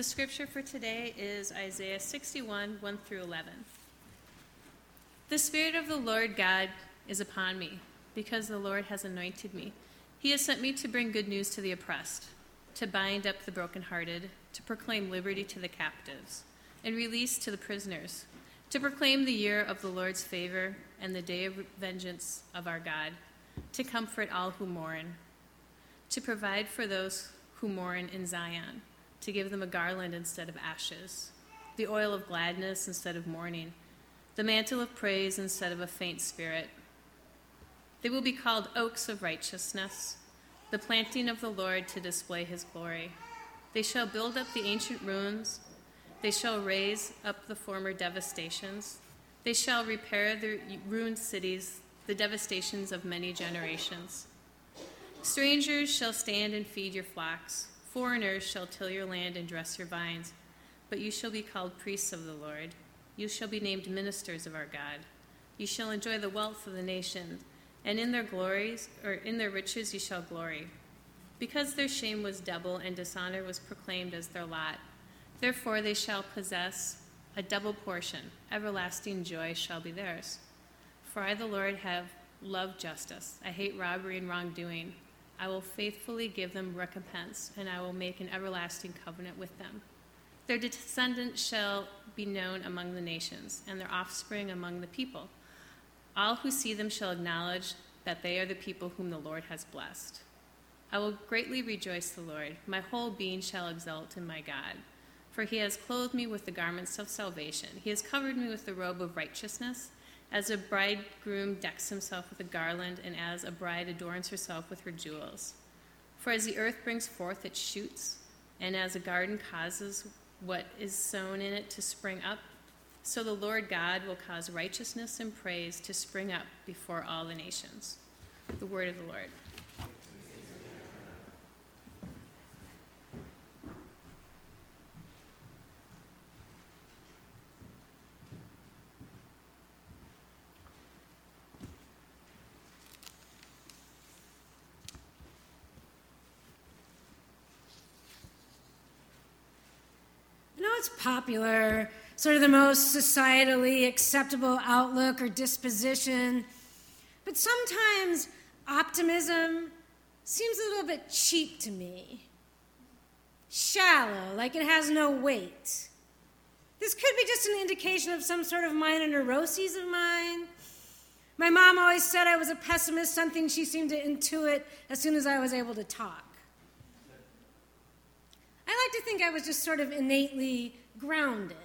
The scripture for today is Isaiah 61 1 through 11. The Spirit of the Lord God is upon me, because the Lord has anointed me. He has sent me to bring good news to the oppressed, to bind up the brokenhearted, to proclaim liberty to the captives, and release to the prisoners, to proclaim the year of the Lord's favor and the day of vengeance of our God, to comfort all who mourn, to provide for those who mourn in Zion to give them a garland instead of ashes, the oil of gladness instead of mourning, the mantle of praise instead of a faint spirit. They will be called oaks of righteousness, the planting of the Lord to display his glory. They shall build up the ancient ruins, they shall raise up the former devastations, they shall repair the ruined cities, the devastations of many generations. Strangers shall stand and feed your flocks. Foreigners shall till your land and dress your vines, but you shall be called priests of the Lord. You shall be named ministers of our God. You shall enjoy the wealth of the nations, and in their glories, or in their riches, you shall glory. Because their shame was double and dishonor was proclaimed as their lot, therefore they shall possess a double portion. Everlasting joy shall be theirs. For I, the Lord, have loved justice. I hate robbery and wrongdoing. I will faithfully give them recompense, and I will make an everlasting covenant with them. Their descendants shall be known among the nations, and their offspring among the people. All who see them shall acknowledge that they are the people whom the Lord has blessed. I will greatly rejoice the Lord. My whole being shall exult in my God. For he has clothed me with the garments of salvation. He has covered me with the robe of righteousness as a bridegroom decks himself with a garland, and as a bride adorns herself with her jewels. For as the earth brings forth its shoots, and as a garden causes what is sown in it to spring up, so the Lord God will cause righteousness and praise to spring up before all the nations. The word of the Lord. It's popular, sort of the most societally acceptable outlook or disposition. But sometimes optimism seems a little bit cheap to me. Shallow, like it has no weight. This could be just an indication of some sort of minor neuroses of mine. My mom always said I was a pessimist, something she seemed to intuit as soon as I was able to talk. I like to think I was just sort of innately grounded.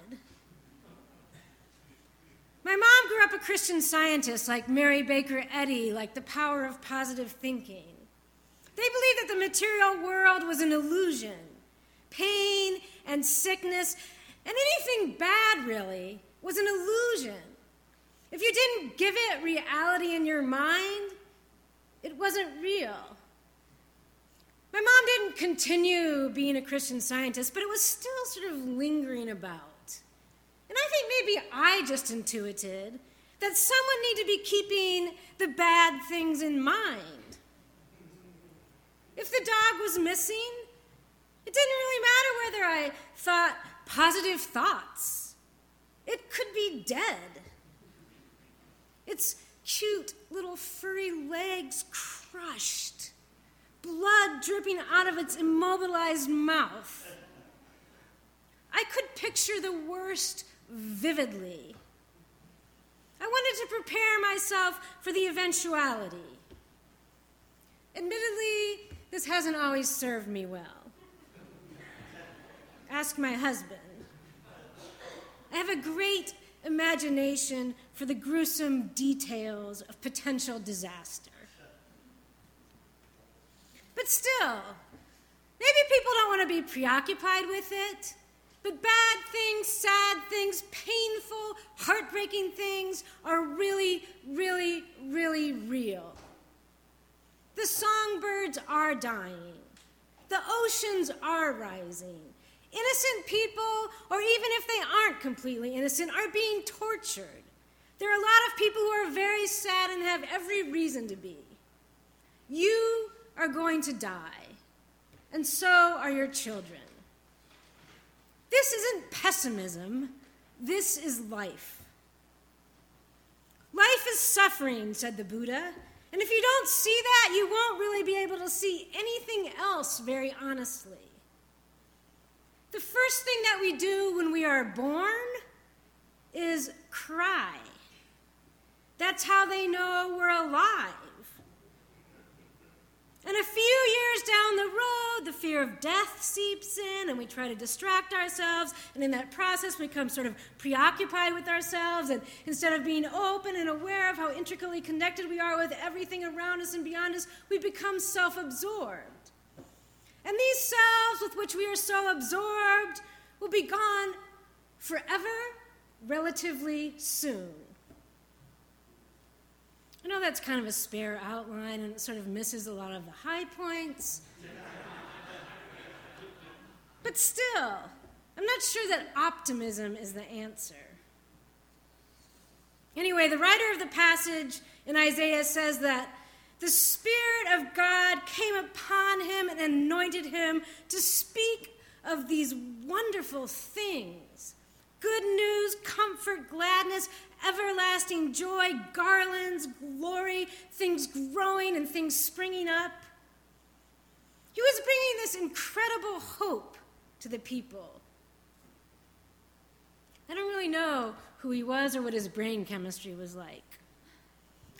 My mom grew up a Christian scientist like Mary Baker Eddy, like the power of positive thinking. They believed that the material world was an illusion. Pain and sickness and anything bad, really, was an illusion. If you didn't give it reality in your mind, it wasn't real. My mom didn't continue being a Christian scientist, but it was still sort of lingering about. And I think maybe I just intuited that someone needed to be keeping the bad things in mind. If the dog was missing, it didn't really matter whether I thought positive thoughts. It could be dead. Its cute little furry legs crushed blood dripping out of its immobilized mouth. I could picture the worst vividly. I wanted to prepare myself for the eventuality. Admittedly, this hasn't always served me well. Ask my husband. I have a great imagination for the gruesome details of potential disaster. But still, maybe people don't want to be preoccupied with it. But bad things, sad things, painful, heartbreaking things are really, really, really real. The songbirds are dying. The oceans are rising. Innocent people, or even if they aren't completely innocent, are being tortured. There are a lot of people who are very sad and have every reason to be. You are going to die, and so are your children. this isn't pessimism, this is life. Life is suffering, said the Buddha. And if you don't see that, you won't really be able to see anything else very honestly. The first thing that we do when we are born is cry. That's how they know we're alive. And a few years down the road, the fear of death seeps in, and we try to distract ourselves. And in that process, we become sort of preoccupied with ourselves. And instead of being open and aware of how intricately connected we are with everything around us and beyond us, we become self absorbed. And these selves with which we are so absorbed will be gone forever, relatively soon. I know that's kind of a spare outline and it sort of misses a lot of the high points. but still, I'm not sure that optimism is the answer. Anyway, the writer of the passage in Isaiah says that the Spirit of God came upon him and anointed him to speak of these wonderful things good news, comfort, gladness, everlasting joy, garlands, glory, things growing and things springing up. He was bringing this incredible hope to the people. I don't really know who he was or what his brain chemistry was like.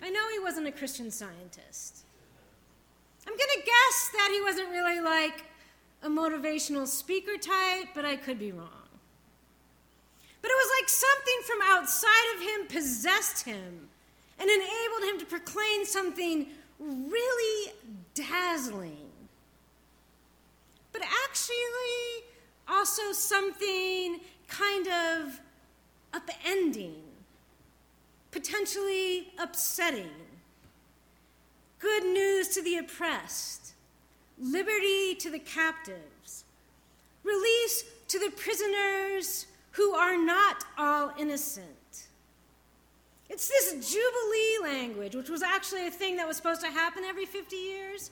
I know he wasn't a Christian scientist. I'm going to guess that he wasn't really like a motivational speaker type, but I could be wrong. But it was like something from outside of him possessed him and enabled him to proclaim something really dazzling. But actually, also something kind of upending, potentially upsetting. Good news to the oppressed, liberty to the captives, release to the prisoners who are not all innocent. It's this Jubilee language, which was actually a thing that was supposed to happen every 50 years,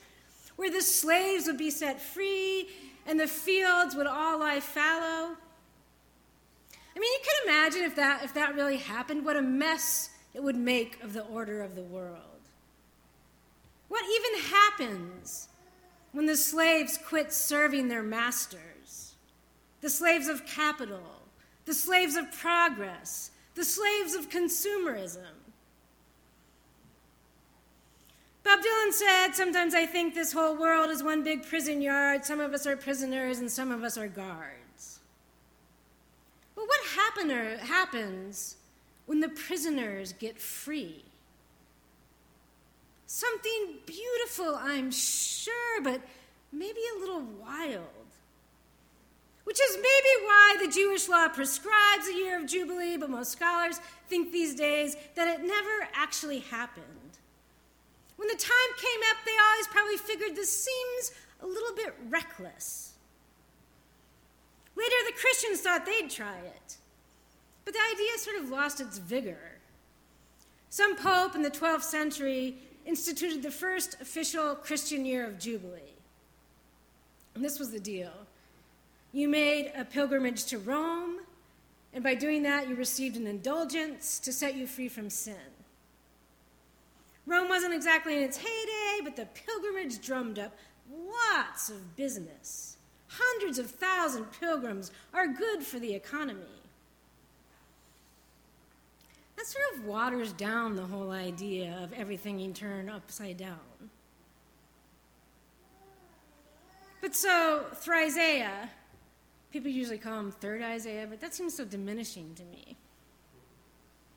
where the slaves would be set free and the fields would all lie fallow. I mean, you can imagine if that, if that really happened, what a mess it would make of the order of the world. What even happens when the slaves quit serving their masters? The slaves of capital, the slaves of progress, the slaves of consumerism. Bob Dylan said, Sometimes I think this whole world is one big prison yard. Some of us are prisoners and some of us are guards. But what happen happens when the prisoners get free? Something beautiful, I'm sure, but maybe a little wild. Which is maybe why the Jewish law prescribes a year of Jubilee, but most scholars think these days that it never actually happened. When the time came up, they always probably figured this seems a little bit reckless. Later, the Christians thought they'd try it, but the idea sort of lost its vigor. Some pope in the 12th century instituted the first official Christian year of Jubilee. And this was the deal you made a pilgrimage to Rome, and by doing that, you received an indulgence to set you free from sin. Rome wasn't exactly in its heyday, but the pilgrimage drummed up lots of business. Hundreds of thousand pilgrims are good for the economy. That sort of waters down the whole idea of everything being turn upside down. But so, Isaiah. People usually call him third Isaiah, but that seems so diminishing to me.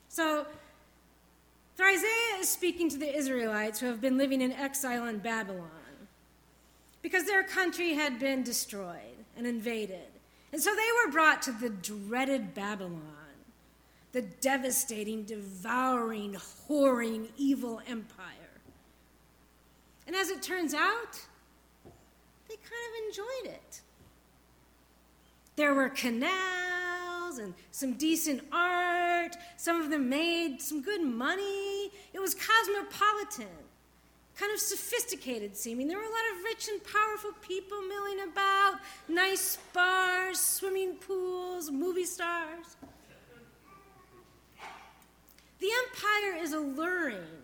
So, Third Isaiah is speaking to the Israelites who have been living in exile in Babylon because their country had been destroyed and invaded. And so they were brought to the dreaded Babylon, the devastating, devouring, whoring, evil empire. And as it turns out, they kind of enjoyed it. There were canals and some decent art. Some of them made some good money. It was cosmopolitan, kind of sophisticated seeming. There were a lot of rich and powerful people milling about, nice bars, swimming pools movie stars. The empire is alluring.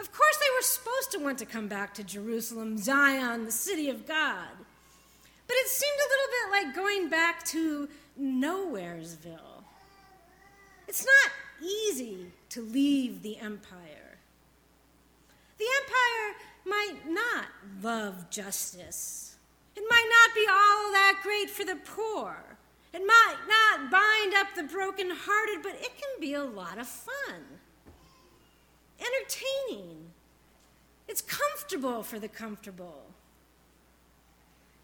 Of course, they were supposed to want to come back to Jerusalem, Zion, the city of God. But it seemed a little bit like going back to Nowheresville. It's not easy to leave the empire. The empire might not love justice. It might not be all that great for the poor. It might not bind up the brokenhearted, but it can be a lot of fun, entertaining. It's comfortable for the comfortable.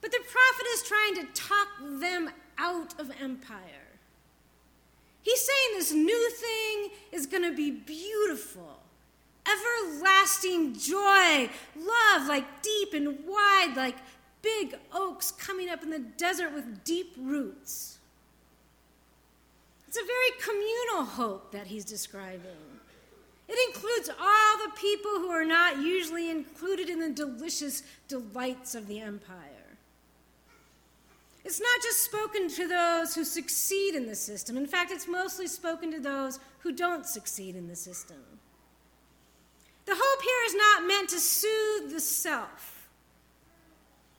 But the prophet is trying to talk them out of empire. He's saying this new thing is going to be beautiful, everlasting joy, love like deep and wide, like big oaks coming up in the desert with deep roots. It's a very communal hope that he's describing. It includes all the people who are not usually included in the delicious delights of the empire. It's not just spoken to those who succeed in the system. In fact, it's mostly spoken to those who don't succeed in the system. The hope here is not meant to soothe the self.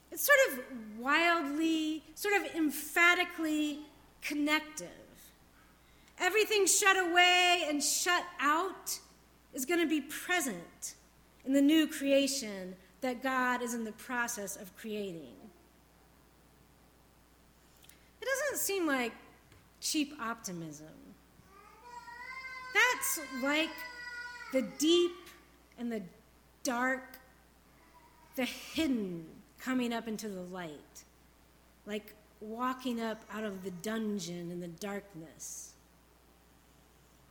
It's sort of wildly, sort of emphatically connective. Everything shut away and shut out is going to be present in the new creation that God is in the process of creating. It doesn't seem like cheap optimism. That's like the deep and the dark, the hidden coming up into the light, like walking up out of the dungeon in the darkness.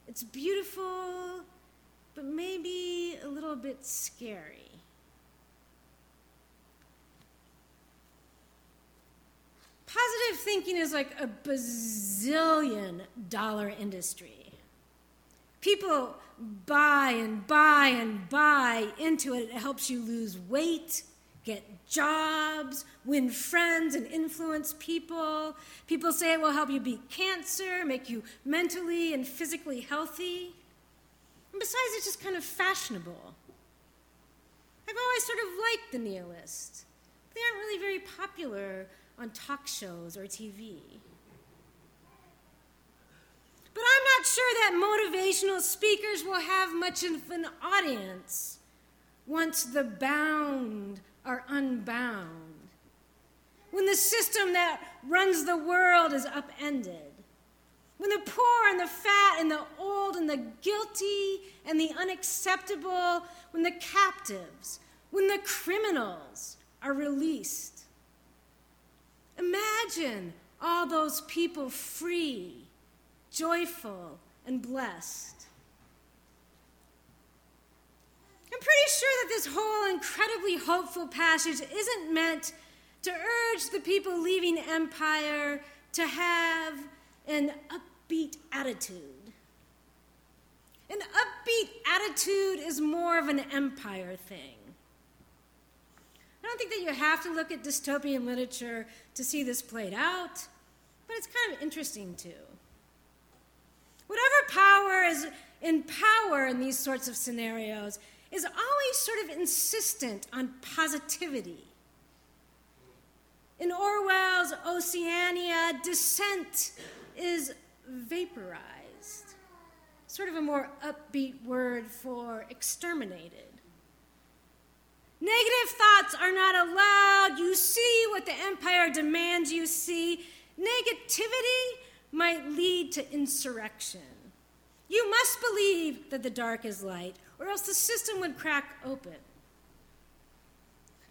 It's beautiful, but maybe a little bit scary. Positive thinking is like a bazillion dollar industry. People buy and buy and buy into it. It helps you lose weight, get jobs, win friends, and influence people. People say it will help you beat cancer, make you mentally and physically healthy. And besides, it's just kind of fashionable. I've always sort of liked the nihilists. They aren't really very popular on talk shows or TV. But I'm not sure that motivational speakers will have much of an audience once the bound are unbound. When the system that runs the world is upended. When the poor and the fat and the old and the guilty and the unacceptable, when the captives, when the criminals are released. Imagine all those people free, joyful, and blessed. I'm pretty sure that this whole incredibly hopeful passage isn't meant to urge the people leaving empire to have an upbeat attitude. An upbeat attitude is more of an empire thing. I don't think that you have to look at dystopian literature to see this played out, but it's kind of interesting too. Whatever power is in power in these sorts of scenarios is always sort of insistent on positivity. In Orwell's Oceania, dissent is vaporized, sort of a more upbeat word for exterminated. Negative thoughts are not allowed. You see what the empire demands you see. Negativity might lead to insurrection. You must believe that the dark is light, or else the system would crack open.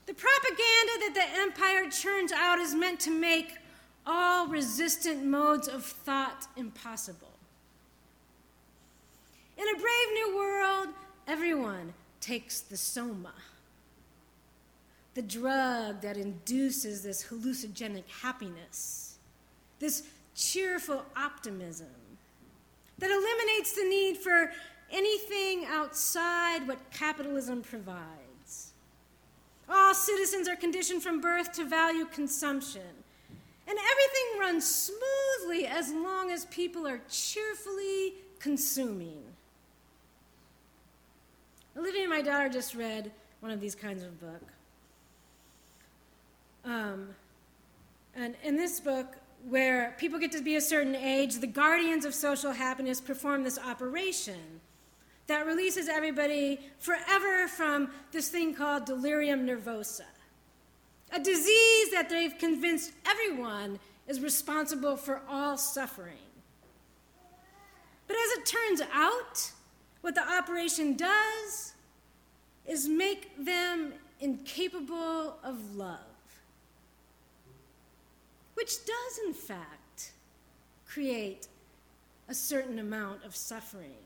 The propaganda that the empire churns out is meant to make all resistant modes of thought impossible. In a brave new world, everyone takes the soma the drug that induces this hallucinogenic happiness, this cheerful optimism that eliminates the need for anything outside what capitalism provides. All citizens are conditioned from birth to value consumption. And everything runs smoothly as long as people are cheerfully consuming. Olivia, and my daughter, just read one of these kinds of book. Um, and in this book, where people get to be a certain age, the guardians of social happiness perform this operation that releases everybody forever from this thing called delirium nervosa, a disease that they've convinced everyone is responsible for all suffering. But as it turns out, what the operation does is make them incapable of love, which does, in fact, create a certain amount of suffering.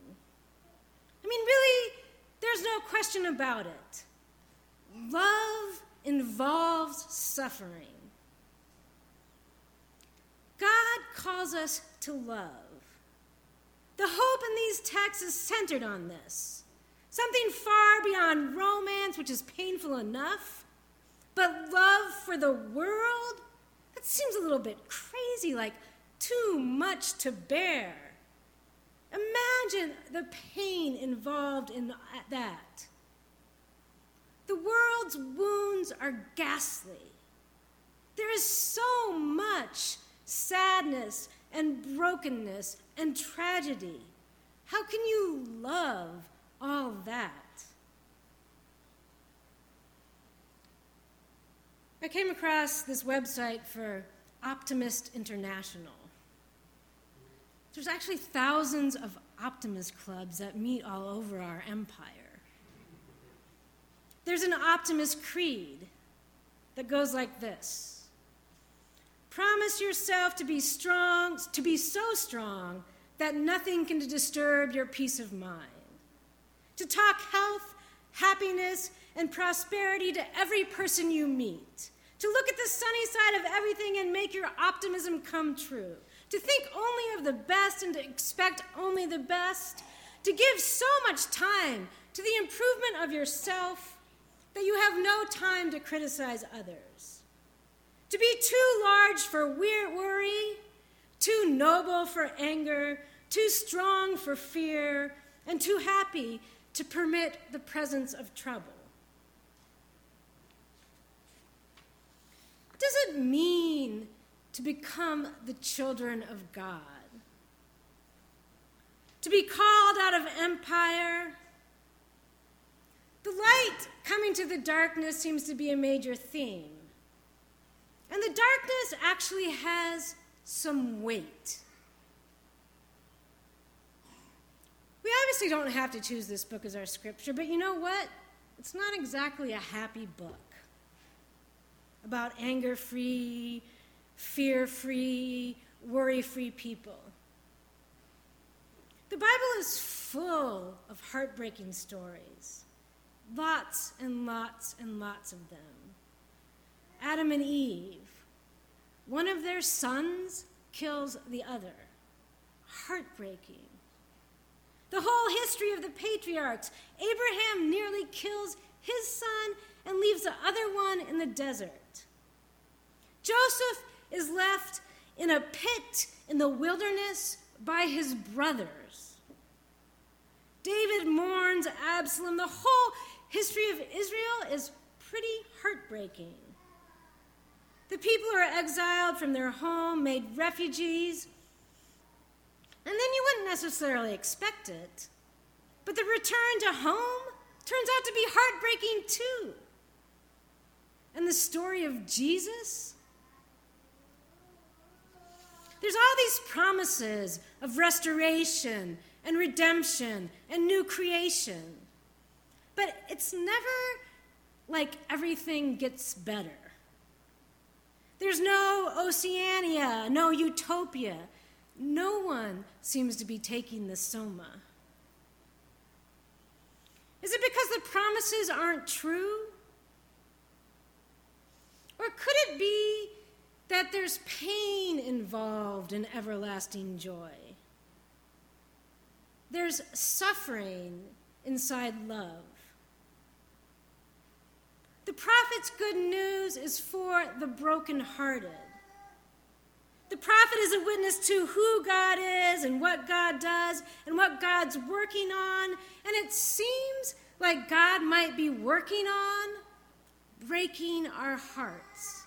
I mean, really, there's no question about it. Love involves suffering. God calls us to love. The hope in these texts is centered on this something far beyond romance, which is painful enough, but love for the world? That seems a little bit crazy, like too much to bear. Imagine the pain involved in that. The world's wounds are ghastly. There is so much sadness and brokenness and tragedy. How can you love all that? I came across this website for Optimist International. There's actually thousands of optimist clubs that meet all over our empire. There's an optimist creed that goes like this Promise yourself to be strong, to be so strong that nothing can disturb your peace of mind. To talk health, happiness, and prosperity to every person you meet. To look at the sunny side of everything and make your optimism come true to think only of the best and to expect only the best, to give so much time to the improvement of yourself that you have no time to criticize others, to be too large for worry, too noble for anger, too strong for fear, and too happy to permit the presence of trouble. What does it mean to become the children of God. To be called out of empire. The light coming to the darkness seems to be a major theme. And the darkness actually has some weight. We obviously don't have to choose this book as our scripture, but you know what? It's not exactly a happy book about anger free fear free, worry free people. The Bible is full of heartbreaking stories, lots and lots and lots of them. Adam and Eve, one of their sons kills the other. Heartbreaking. The whole history of the patriarchs Abraham nearly kills his son and leaves the other one in the desert. Joseph is left in a pit in the wilderness by his brothers. David mourns Absalom. The whole history of Israel is pretty heartbreaking. The people are exiled from their home, made refugees. And then you wouldn't necessarily expect it. But the return to home turns out to be heartbreaking too. And the story of Jesus there's all these promises of restoration and redemption and new creation. But it's never like everything gets better. There's no Oceania, no utopia. No one seems to be taking the soma. Is it because the promises aren't true? Or could it be there's pain involved in everlasting joy. There's suffering inside love. The prophet's good news is for the brokenhearted. The prophet is a witness to who God is and what God does and what God's working on. And it seems like God might be working on breaking our hearts.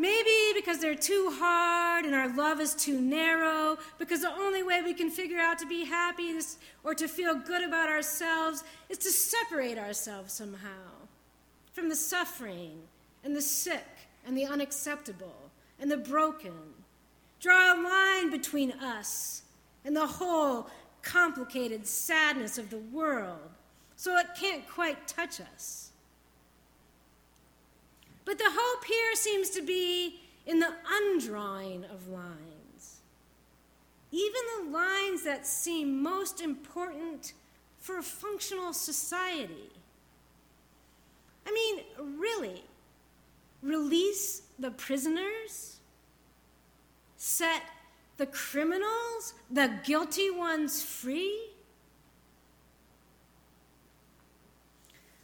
Maybe because they're too hard and our love is too narrow, because the only way we can figure out to be happy or to feel good about ourselves is to separate ourselves somehow from the suffering and the sick and the unacceptable and the broken. Draw a line between us and the whole complicated sadness of the world so it can't quite touch us. But the hope here seems to be in the undrawing of lines, even the lines that seem most important for a functional society. I mean, really, release the prisoners, set the criminals, the guilty ones free?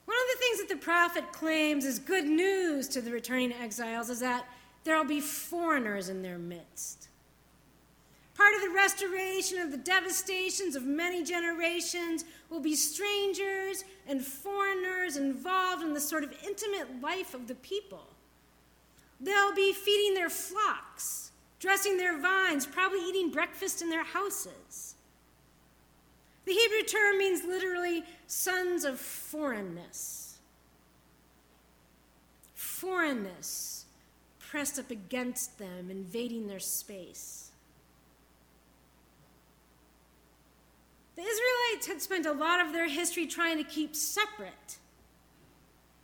One of the things that the prophet claims is good news to the returning exiles is that there will be foreigners in their midst. Part of the restoration of the devastations of many generations will be strangers and foreigners involved in the sort of intimate life of the people. They'll be feeding their flocks, dressing their vines, probably eating breakfast in their houses. The Hebrew term means literally sons of foreignness. Foreignness pressed up against them, invading their space. The Israelites had spent a lot of their history trying to keep separate.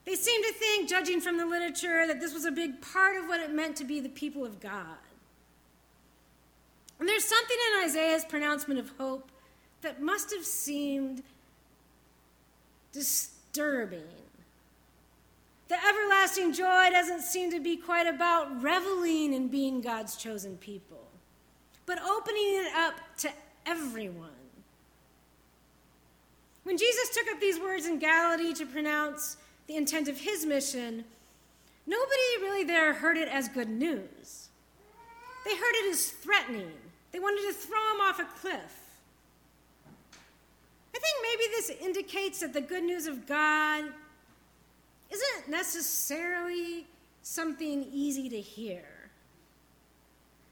They seem to think, judging from the literature, that this was a big part of what it meant to be the people of God. And there's something in Isaiah's pronouncement of hope that must have seemed disturbing. The everlasting joy doesn't seem to be quite about reveling in being God's chosen people, but opening it up to everyone. When Jesus took up these words in Galilee to pronounce the intent of his mission, nobody really there heard it as good news. They heard it as threatening. They wanted to throw him off a cliff. I think maybe this indicates that the good news of God isn't necessarily something easy to hear.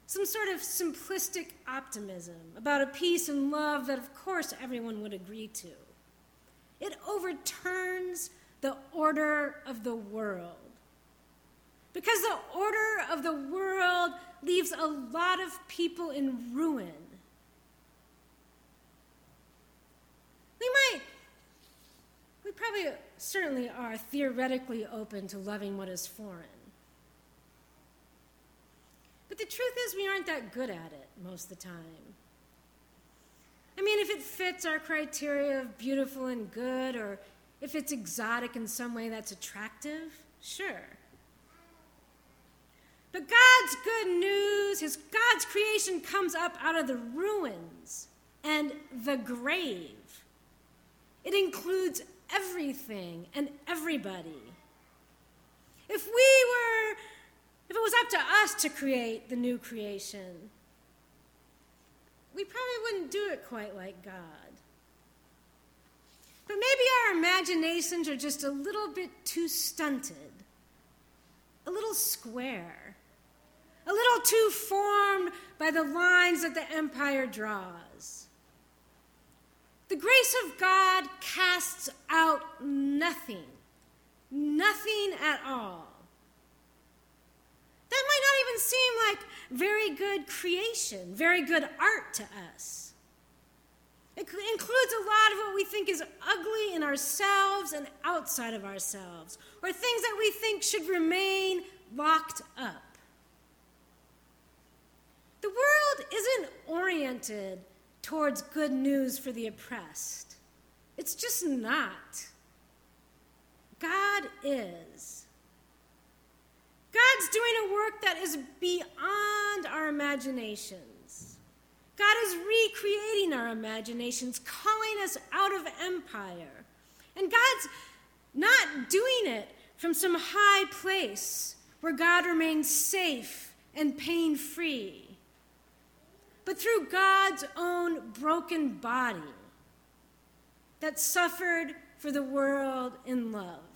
Some sort of simplistic optimism about a peace and love that, of course, everyone would agree to. It overturns the order of the world. Because the order of the world leaves a lot of people in ruin. We might, we probably certainly are theoretically open to loving what is foreign. But the truth is, we aren't that good at it most of the time. I mean, if it fits our criteria of beautiful and good, or if it's exotic in some way that's attractive, sure. But God's good news, his God's creation comes up out of the ruins and the grave. It includes everything and everybody. If we were if it was up to us to create the new creation, we probably wouldn't do it quite like God. But maybe our imaginations are just a little bit too stunted, a little square, a little too formed by the lines that the empire draws. The grace of God casts out nothing, nothing at all. That might not even seem like very good creation, very good art to us. It includes a lot of what we think is ugly in ourselves and outside of ourselves, or things that we think should remain locked up. The world isn't oriented towards good news for the oppressed, it's just not. God is. God's doing a work that is beyond our imaginations. God is recreating our imaginations, calling us out of empire. And God's not doing it from some high place where God remains safe and pain free, but through God's own broken body that suffered for the world in love.